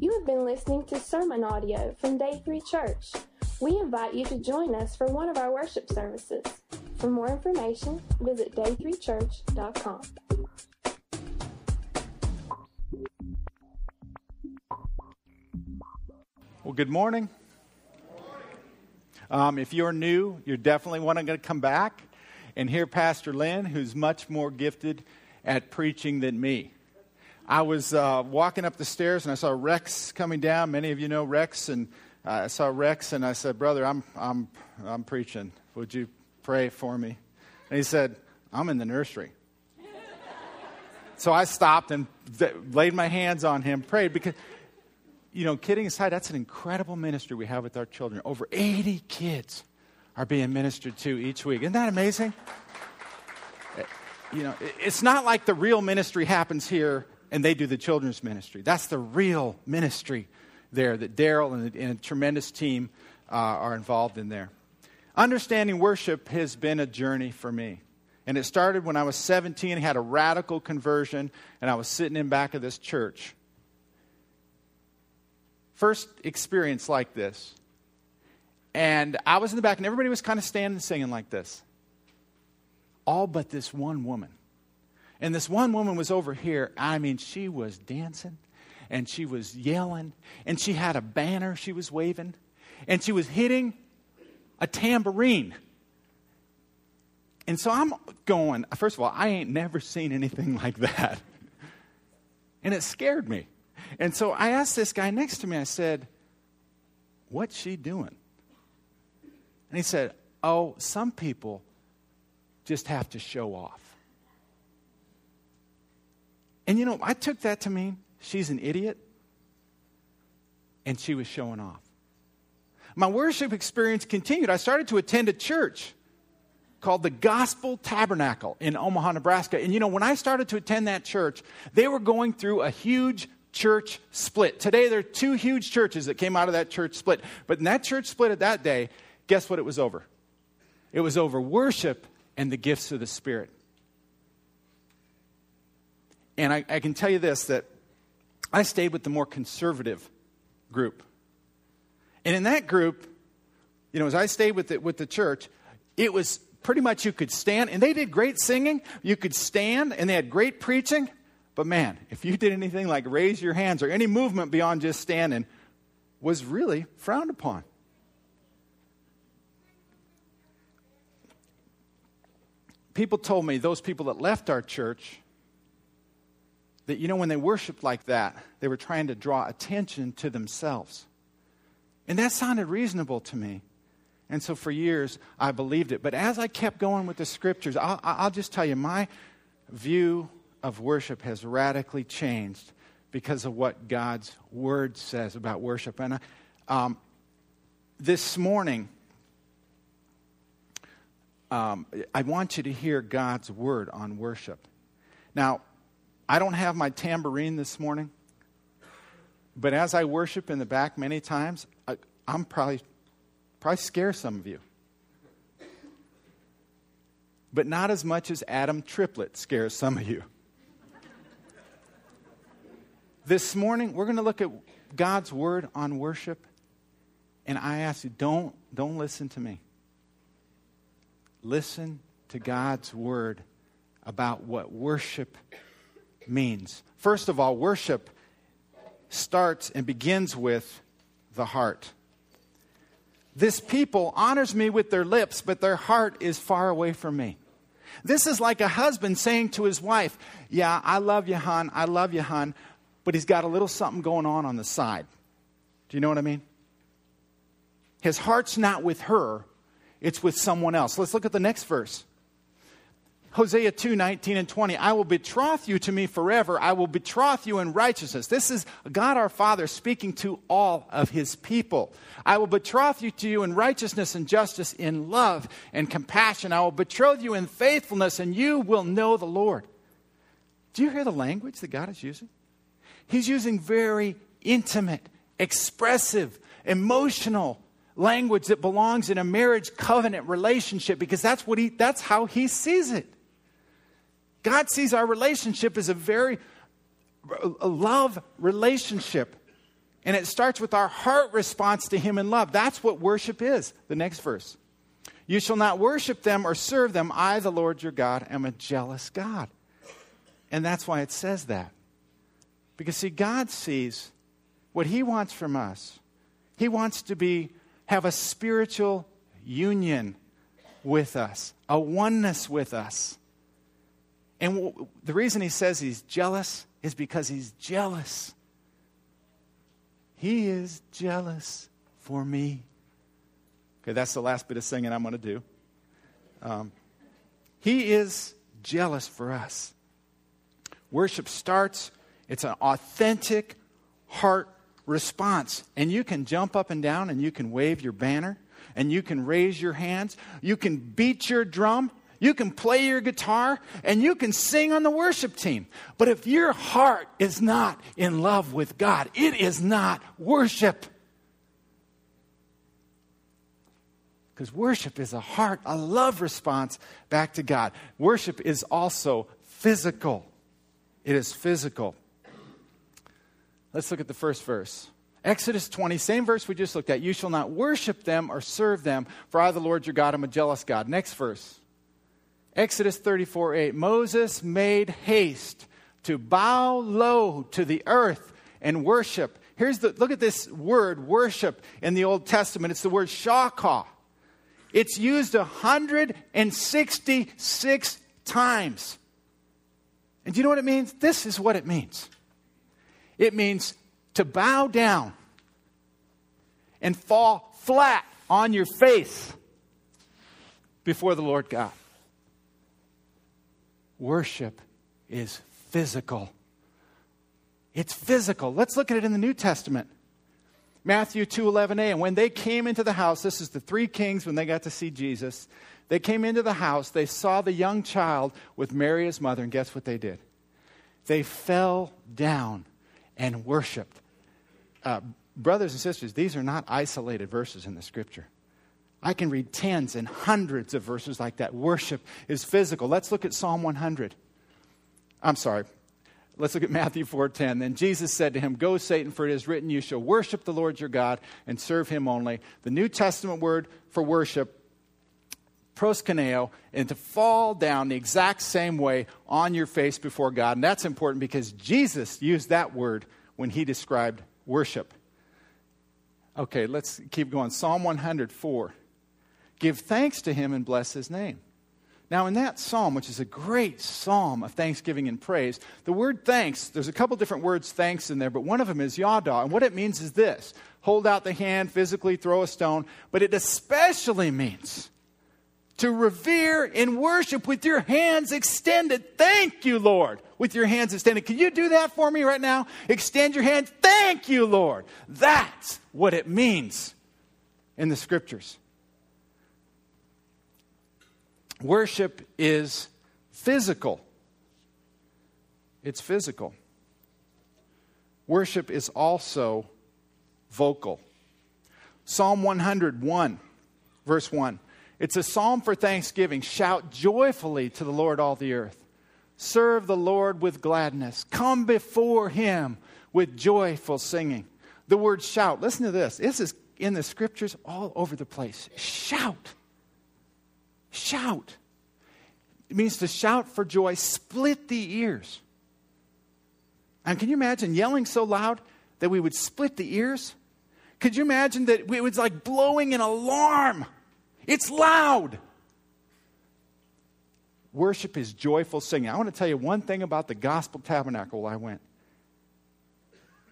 You have been listening to sermon audio from Day 3 Church. We invite you to join us for one of our worship services. For more information, visit day3church.com. Well, good morning. Um, if you're new, you're definitely wanting to come back and hear Pastor Lynn, who's much more gifted at preaching than me. I was uh, walking up the stairs and I saw Rex coming down. Many of you know Rex, and uh, I saw Rex and I said, "Brother, I'm I'm I'm preaching. Would you pray for me?" And he said, "I'm in the nursery." so I stopped and th- laid my hands on him, prayed because you know, kidding aside, that's an incredible ministry we have with our children. Over 80 kids are being ministered to each week. Isn't that amazing? Eh, you know, it's not like the real ministry happens here and they do the children's ministry. That's the real ministry there that Daryl and, and, a tremendous team uh, are involved in there. Understanding worship has been a journey for me. And it started when I was 17, had a radical conversion, and I was sitting in back of this church first experience like this. And I was in the back, and everybody was kind of standing singing like this. All but this one woman. And this one woman was over here. I mean, she was dancing and she was yelling and she had a banner she was waving and she was hitting a tambourine. And so I'm going, first of all, I ain't never seen anything like that. And it scared me. And so I asked this guy next to me, I said, What's she doing? And he said, Oh, some people just have to show off. And you know, I took that to mean she's an idiot and she was showing off. My worship experience continued. I started to attend a church called the Gospel Tabernacle in Omaha, Nebraska. And you know, when I started to attend that church, they were going through a huge church split. Today, there are two huge churches that came out of that church split. But in that church split at that day, guess what it was over? It was over worship and the gifts of the Spirit. And I, I can tell you this that I stayed with the more conservative group. And in that group, you know, as I stayed with the, with the church, it was pretty much you could stand, and they did great singing. You could stand, and they had great preaching. But man, if you did anything like raise your hands or any movement beyond just standing, was really frowned upon. People told me, those people that left our church, that, you know, when they worshiped like that, they were trying to draw attention to themselves. And that sounded reasonable to me. And so for years, I believed it. But as I kept going with the scriptures, I'll, I'll just tell you, my view of worship has radically changed because of what God's word says about worship. And um, this morning, um, I want you to hear God's word on worship. Now, I don't have my tambourine this morning, but as I worship in the back many times, I, I'm probably probably scare some of you. But not as much as Adam Triplett scares some of you. This morning, we're going to look at God's word on worship. And I ask you, don't, don't listen to me. Listen to God's word about what worship means. First of all, worship starts and begins with the heart. This people honors me with their lips, but their heart is far away from me. This is like a husband saying to his wife, Yeah, I love you, hon. I love you, hon but he's got a little something going on on the side. Do you know what I mean? His heart's not with her, it's with someone else. Let's look at the next verse. Hosea 2 19 and 20. I will betroth you to me forever. I will betroth you in righteousness. This is God our Father speaking to all of his people. I will betroth you to you in righteousness and justice, in love and compassion. I will betroth you in faithfulness, and you will know the Lord. Do you hear the language that God is using? He's using very intimate, expressive, emotional language that belongs in a marriage covenant relationship because that's what he that's how he sees it. God sees our relationship as a very a love relationship. And it starts with our heart response to Him in love. That's what worship is. The next verse. You shall not worship them or serve them. I, the Lord your God, am a jealous God. And that's why it says that. Because, see, God sees what He wants from us. He wants to be, have a spiritual union with us, a oneness with us. And w- the reason He says He's jealous is because He's jealous. He is jealous for me. Okay, that's the last bit of singing I'm going to do. Um, he is jealous for us. Worship starts, it's an authentic heart response. And you can jump up and down and you can wave your banner and you can raise your hands. You can beat your drum. You can play your guitar and you can sing on the worship team. But if your heart is not in love with God, it is not worship. Because worship is a heart, a love response back to God. Worship is also physical. It is physical. Let's look at the first verse. Exodus 20, same verse we just looked at. You shall not worship them or serve them, for I, the Lord your God, am a jealous God. Next verse. Exodus 34 8. Moses made haste to bow low to the earth and worship. Here's the look at this word worship in the Old Testament. It's the word shakah. It's used 166 times. And do you know what it means? This is what it means it means to bow down and fall flat on your face before the Lord God. Worship is physical. It's physical. Let's look at it in the New Testament. Matthew 2:11a and when they came into the house this is the three kings when they got to see Jesus they came into the house they saw the young child with Mary his mother and guess what they did they fell down and worshiped uh, brothers and sisters these are not isolated verses in the scripture I can read tens and hundreds of verses like that worship is physical let's look at Psalm 100 I'm sorry Let's look at Matthew 4:10. Then Jesus said to him, "Go, Satan, for it is written, you shall worship the Lord your God and serve him only." The New Testament word for worship proskuneo, and to fall down the exact same way on your face before God. And that's important because Jesus used that word when he described worship. Okay, let's keep going. Psalm 104. Give thanks to him and bless his name. Now, in that psalm, which is a great psalm of thanksgiving and praise, the word thanks, there's a couple different words thanks in there, but one of them is yada. And what it means is this hold out the hand, physically throw a stone, but it especially means to revere and worship with your hands extended. Thank you, Lord, with your hands extended. Can you do that for me right now? Extend your hand. Thank you, Lord. That's what it means in the scriptures. Worship is physical. It's physical. Worship is also vocal. Psalm 101, verse 1. It's a psalm for thanksgiving. Shout joyfully to the Lord, all the earth. Serve the Lord with gladness. Come before him with joyful singing. The word shout, listen to this. This is in the scriptures all over the place. Shout. Shout. It means to shout for joy, split the ears. And can you imagine yelling so loud that we would split the ears? Could you imagine that it was like blowing an alarm? It's loud. Worship is joyful singing. I want to tell you one thing about the gospel tabernacle I went.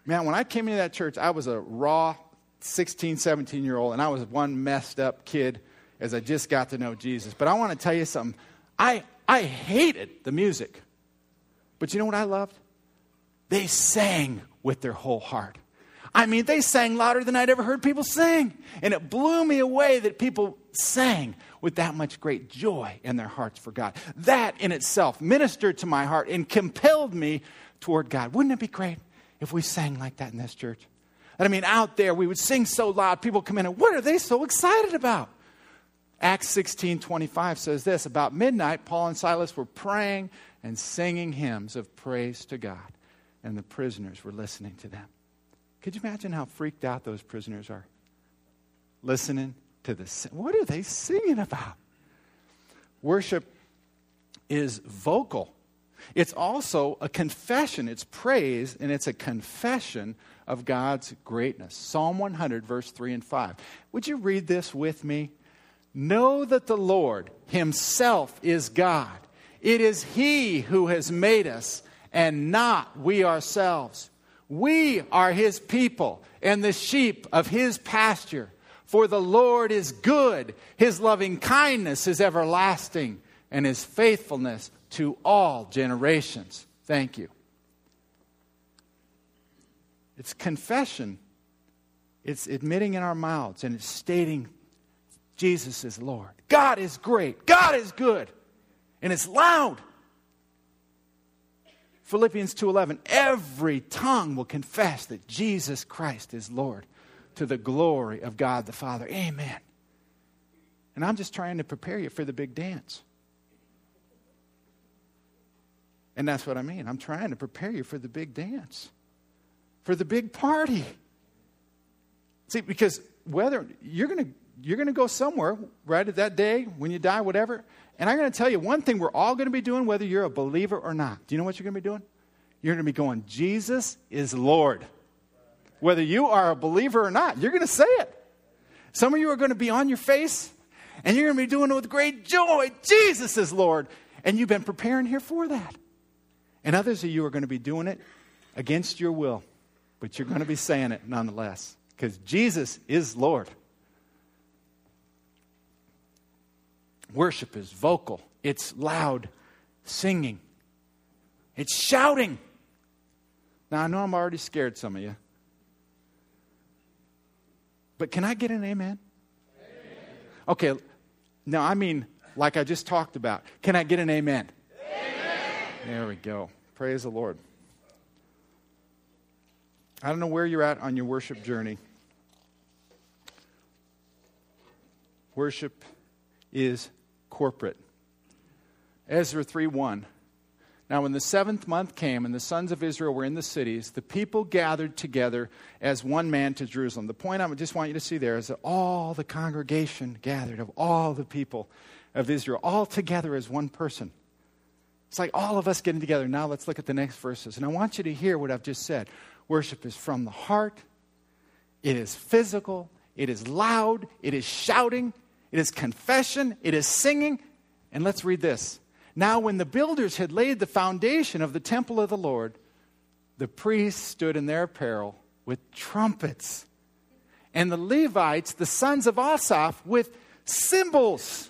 Man, when I came into that church, I was a raw 16, 17 year old, and I was one messed up kid as I just got to know Jesus. But I want to tell you something. I, I hated the music. But you know what I loved? They sang with their whole heart. I mean, they sang louder than I'd ever heard people sing. And it blew me away that people sang with that much great joy in their hearts for God. That in itself ministered to my heart and compelled me toward God. Wouldn't it be great if we sang like that in this church? I mean, out there, we would sing so loud, people come in and, what are they so excited about? Acts 16 25 says this About midnight, Paul and Silas were praying and singing hymns of praise to God, and the prisoners were listening to them. Could you imagine how freaked out those prisoners are? Listening to this. What are they singing about? Worship is vocal. It's also a confession. It's praise and it's a confession of God's greatness. Psalm 100, verse 3 and 5. Would you read this with me? Know that the Lord Himself is God. It is He who has made us and not we ourselves. We are His people and the sheep of His pasture. For the Lord is good, His loving kindness is everlasting, and His faithfulness to all generations. Thank you. It's confession. It's admitting in our mouths and it's stating Jesus is Lord. God is great. God is good. And it's loud. Philippians 2:11 every tongue will confess that Jesus Christ is Lord to the glory of God the Father. Amen. And I'm just trying to prepare you for the big dance. And that's what I mean. I'm trying to prepare you for the big dance for the big party. See, because whether you're going to you're going to go somewhere right at that day when you die, whatever. And I'm going to tell you one thing we're all going to be doing, whether you're a believer or not. Do you know what you're going to be doing? You're going to be going, Jesus is Lord. Whether you are a believer or not, you're going to say it. Some of you are going to be on your face and you're going to be doing it with great joy. Jesus is Lord. And you've been preparing here for that. And others of you are going to be doing it against your will but you're going to be saying it nonetheless because Jesus is Lord. Worship is vocal, it's loud singing, it's shouting. Now, I know I'm already scared, some of you. But can I get an amen? amen? Okay, now I mean, like I just talked about. Can I get an amen? amen? There we go. Praise the Lord. I don't know where you're at on your worship journey. Worship is corporate. Ezra 3 1. Now, when the seventh month came and the sons of Israel were in the cities, the people gathered together as one man to Jerusalem. The point I just want you to see there is that all the congregation gathered of all the people of Israel, all together as one person. It's like all of us getting together. Now, let's look at the next verses. And I want you to hear what I've just said. Worship is from the heart, it is physical, it is loud, it is shouting, it is confession, it is singing. And let's read this. Now, when the builders had laid the foundation of the temple of the Lord, the priests stood in their apparel with trumpets, and the Levites, the sons of Asaph, with cymbals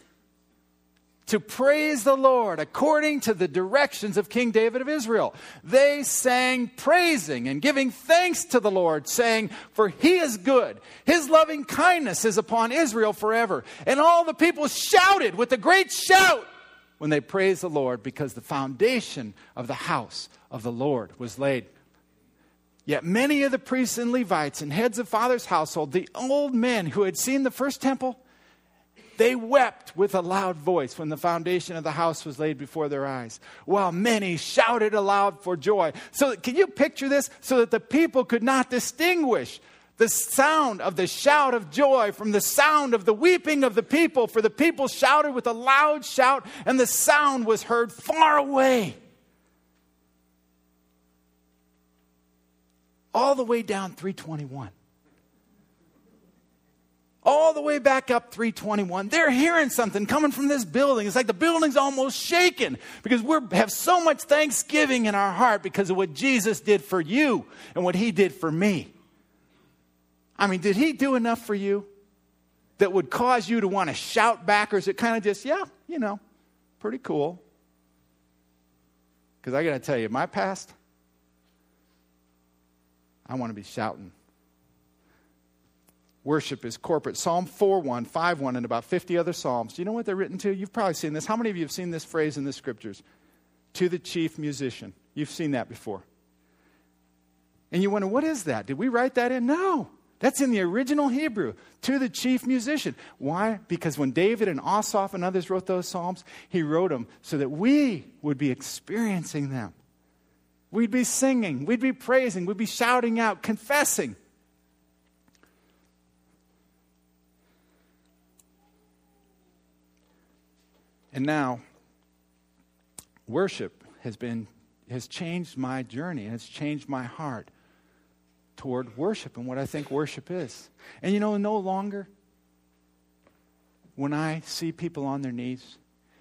to praise the Lord according to the directions of King David of Israel. They sang praising and giving thanks to the Lord, saying, For he is good. His loving kindness is upon Israel forever. And all the people shouted with a great shout when they praised the Lord because the foundation of the house of the Lord was laid. Yet many of the priests and Levites and heads of fathers' household, the old men who had seen the first temple, they wept with a loud voice when the foundation of the house was laid before their eyes, while many shouted aloud for joy. So, can you picture this? So that the people could not distinguish the sound of the shout of joy from the sound of the weeping of the people, for the people shouted with a loud shout, and the sound was heard far away. All the way down 321 all the way back up 321. They're hearing something coming from this building. It's like the building's almost shaking because we have so much thanksgiving in our heart because of what Jesus did for you and what he did for me. I mean, did he do enough for you that would cause you to want to shout back, or is it kind of just, yeah, you know, pretty cool? Because I got to tell you, my past, I want to be shouting worship is corporate. Psalm 4 1, 5 1, and about 50 other Psalms. Do you know what they're written to? You've probably seen this. How many of you have seen this phrase in the scriptures? To the chief musician. You've seen that before. And you wonder, what is that? Did we write that in? No. That's in the original Hebrew, to the chief musician. Why? Because when David and Asaph and others wrote those Psalms, he wrote them so that we would be experiencing them. We'd be singing, we'd be praising, we'd be shouting out, confessing And now, worship has been has changed my journey and it's changed my heart toward worship and what I think worship is. And you know, no longer when I see people on their knees,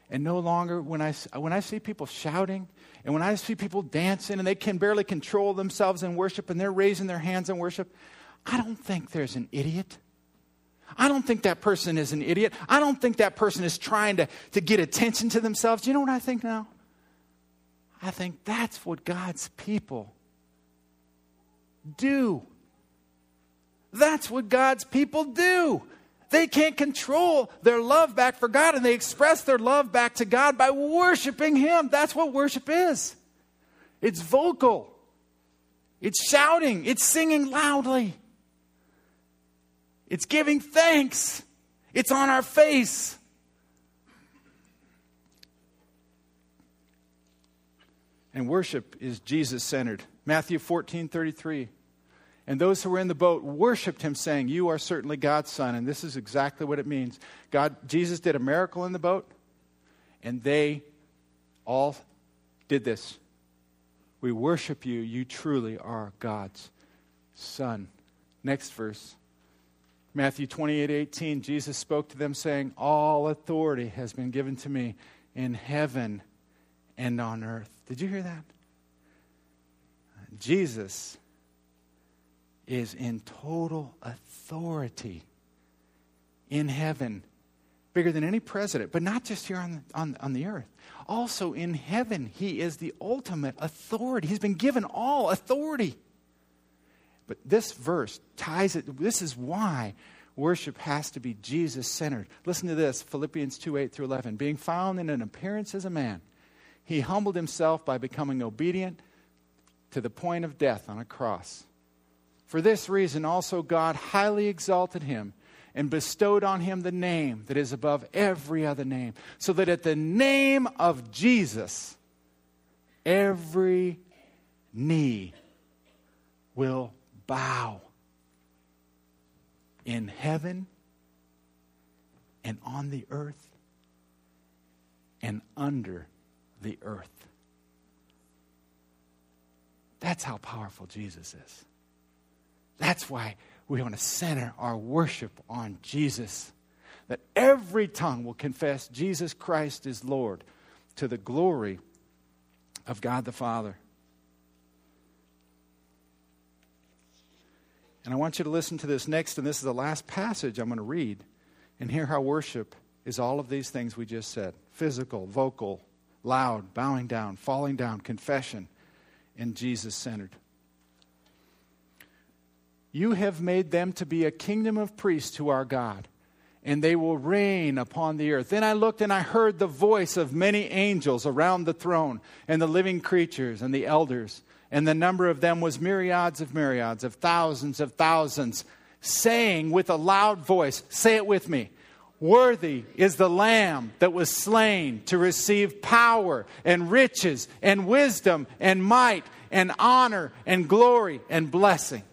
and no longer when I, when I see people shouting, and when I see people dancing and they can barely control themselves in worship and they're raising their hands in worship, I don't think there's an idiot. I don't think that person is an idiot. I don't think that person is trying to, to get attention to themselves. You know what I think now? I think that's what God's people do. That's what God's people do. They can't control their love back for God, and they express their love back to God by worshiping Him. That's what worship is it's vocal, it's shouting, it's singing loudly, it's giving thanks, it's on our face. And worship is Jesus centered. Matthew 14 33. And those who were in the boat worshiped him, saying, You are certainly God's son. And this is exactly what it means. God, Jesus did a miracle in the boat, and they all did this. We worship you. You truly are God's son. Next verse. Matthew 28 18, Jesus spoke to them, saying, All authority has been given to me in heaven and on earth. Did you hear that? Jesus is in total authority in heaven, bigger than any president, but not just here on the, on, on the earth. Also in heaven, he is the ultimate authority. He's been given all authority. But this verse ties it, this is why worship has to be Jesus centered. Listen to this Philippians 2 8 through 11. Being found in an appearance as a man, he humbled himself by becoming obedient to the point of death on a cross. For this reason, also God highly exalted him and bestowed on him the name that is above every other name, so that at the name of Jesus, every knee will bow in heaven and on the earth and under the earth. That's how powerful Jesus is. That's why we want to center our worship on Jesus. That every tongue will confess Jesus Christ is Lord to the glory of God the Father. And I want you to listen to this next, and this is the last passage I'm going to read, and hear how worship is all of these things we just said physical, vocal, loud, bowing down, falling down, confession, and Jesus centered. You have made them to be a kingdom of priests to our God, and they will reign upon the earth. Then I looked and I heard the voice of many angels around the throne, and the living creatures and the elders, and the number of them was myriads of myriads, of thousands of thousands, saying with a loud voice, Say it with me. Worthy is the Lamb that was slain to receive power and riches and wisdom and might and honor and glory and blessing.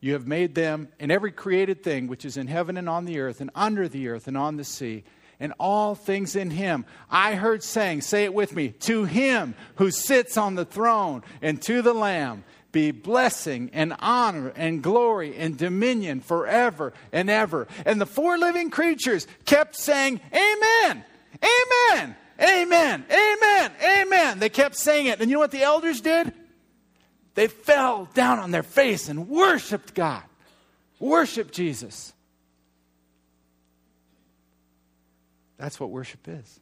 You have made them and every created thing which is in heaven and on the earth and under the earth and on the sea and all things in him. I heard saying, say it with me, to him who sits on the throne and to the Lamb be blessing and honor and glory and dominion forever and ever. And the four living creatures kept saying, Amen, Amen, Amen, Amen, Amen. They kept saying it. And you know what the elders did? They fell down on their face and worshiped God, worshiped Jesus. That's what worship is.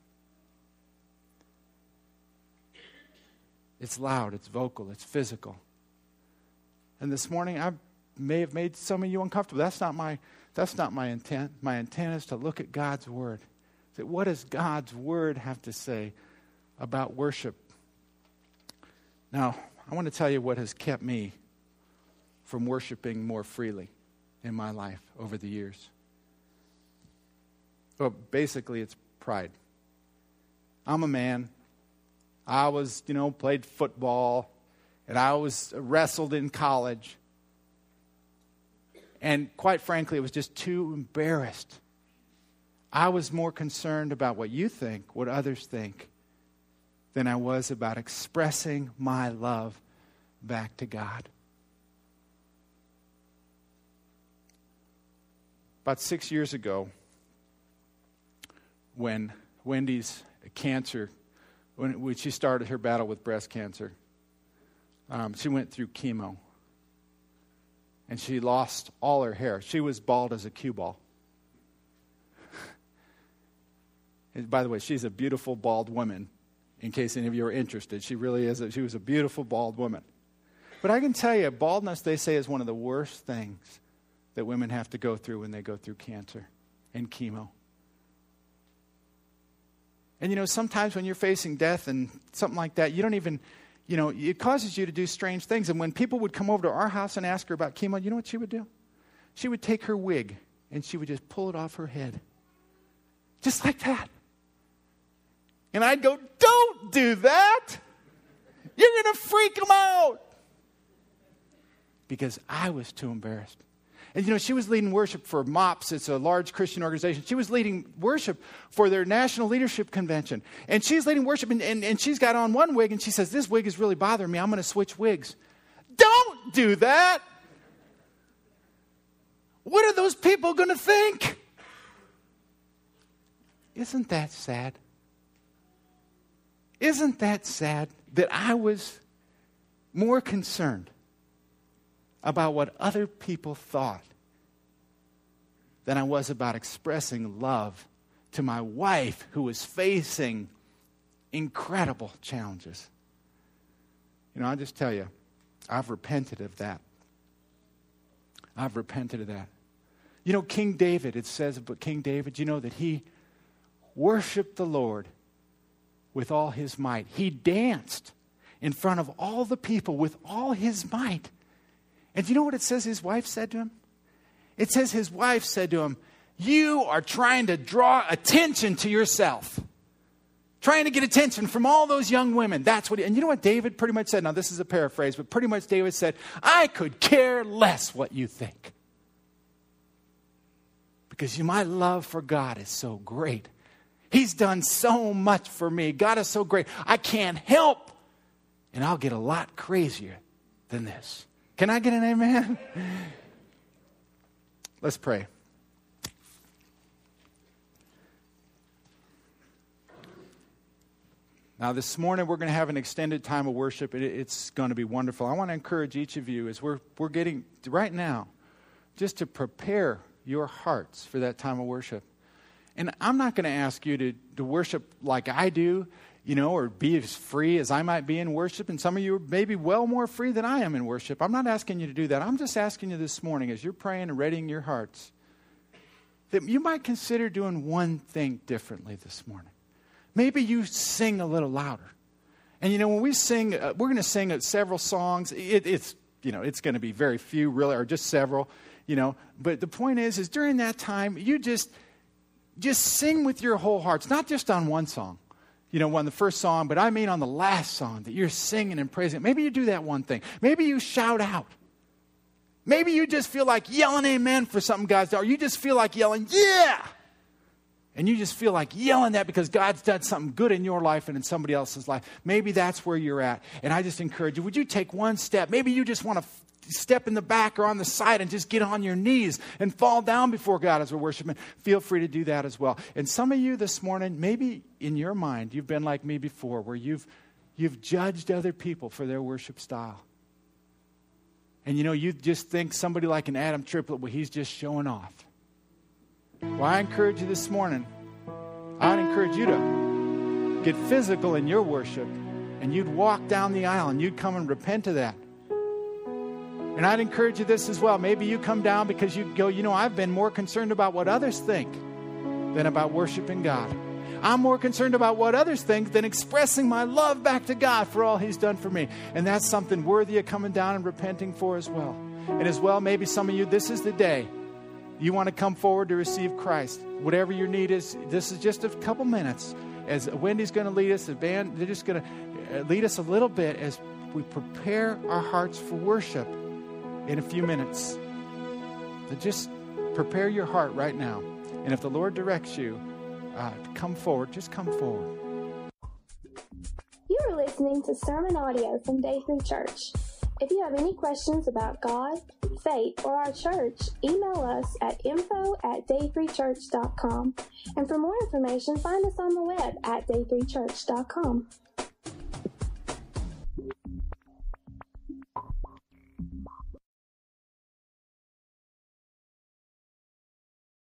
It's loud, it's vocal, it's physical. And this morning I may have made some of you uncomfortable. That's not my that's not my intent. My intent is to look at God's word. Say, what does God's word have to say about worship? Now, I want to tell you what has kept me from worshiping more freely in my life over the years. Well, basically, it's pride. I'm a man. I was, you know, played football, and I was wrestled in college. And quite frankly, I was just too embarrassed. I was more concerned about what you think, what others think, than I was about expressing my love back to God. About six years ago, when Wendy's cancer, when, when she started her battle with breast cancer, um, she went through chemo. And she lost all her hair. She was bald as a cue ball. and by the way, she's a beautiful bald woman, in case any of you are interested. She really is. A, she was a beautiful bald woman. But I can tell you, baldness, they say, is one of the worst things that women have to go through when they go through cancer and chemo. And you know, sometimes when you're facing death and something like that, you don't even, you know, it causes you to do strange things. And when people would come over to our house and ask her about chemo, you know what she would do? She would take her wig and she would just pull it off her head. Just like that. And I'd go, Don't do that. You're going to freak them out. Because I was too embarrassed. And you know, she was leading worship for MOPS, it's a large Christian organization. She was leading worship for their national leadership convention. And she's leading worship, and, and, and she's got on one wig, and she says, This wig is really bothering me. I'm going to switch wigs. Don't do that. What are those people going to think? Isn't that sad? Isn't that sad that I was more concerned about what other people thought than I was about expressing love to my wife who was facing incredible challenges. You know, I'll just tell you, I've repented of that. I've repented of that. You know, King David, it says about King David, you know that he worshiped the Lord with all his might. He danced in front of all the people with all his might. And do you know what it says his wife said to him? It says his wife said to him, You are trying to draw attention to yourself. Trying to get attention from all those young women. That's what, he, and you know what David pretty much said? Now, this is a paraphrase, but pretty much David said, I could care less what you think. Because you, my love for God is so great. He's done so much for me. God is so great. I can't help. And I'll get a lot crazier than this. Can I get an amen? Let's pray. Now, this morning we're going to have an extended time of worship. It's going to be wonderful. I want to encourage each of you as we're, we're getting right now just to prepare your hearts for that time of worship. And I'm not going to ask you to, to worship like I do you know, or be as free as I might be in worship. And some of you may be well more free than I am in worship. I'm not asking you to do that. I'm just asking you this morning, as you're praying and readying your hearts, that you might consider doing one thing differently this morning. Maybe you sing a little louder. And you know, when we sing, uh, we're going to sing uh, several songs. It, it's, you know, it's going to be very few, really, or just several, you know. But the point is, is during that time, you just, just sing with your whole hearts, not just on one song you know, on the first song, but I mean on the last song that you're singing and praising. Maybe you do that one thing. Maybe you shout out. Maybe you just feel like yelling amen for something God's done, or you just feel like yelling, yeah! And you just feel like yelling that because God's done something good in your life and in somebody else's life. Maybe that's where you're at. And I just encourage you, would you take one step? Maybe you just want to step in the back or on the side and just get on your knees and fall down before God as we're worshiping, feel free to do that as well. And some of you this morning, maybe in your mind, you've been like me before, where you've, you've judged other people for their worship style. And you know, you just think somebody like an Adam Triplett, well, he's just showing off. Well, I encourage you this morning, I'd encourage you to get physical in your worship and you'd walk down the aisle and you'd come and repent of that. And I'd encourage you this as well. Maybe you come down because you go, you know, I've been more concerned about what others think than about worshiping God. I'm more concerned about what others think than expressing my love back to God for all He's done for me. And that's something worthy of coming down and repenting for as well. And as well, maybe some of you, this is the day you want to come forward to receive Christ. Whatever your need is, this is just a couple minutes. As Wendy's going to lead us, the band, they're just going to uh, lead us a little bit as we prepare our hearts for worship in a few minutes. So just prepare your heart right now. And if the Lord directs you uh, to come forward, just come forward. You are listening to sermon audio from Day 3 Church. If you have any questions about God, faith, or our church, email us at info at day3church.com. And for more information, find us on the web at day3church.com.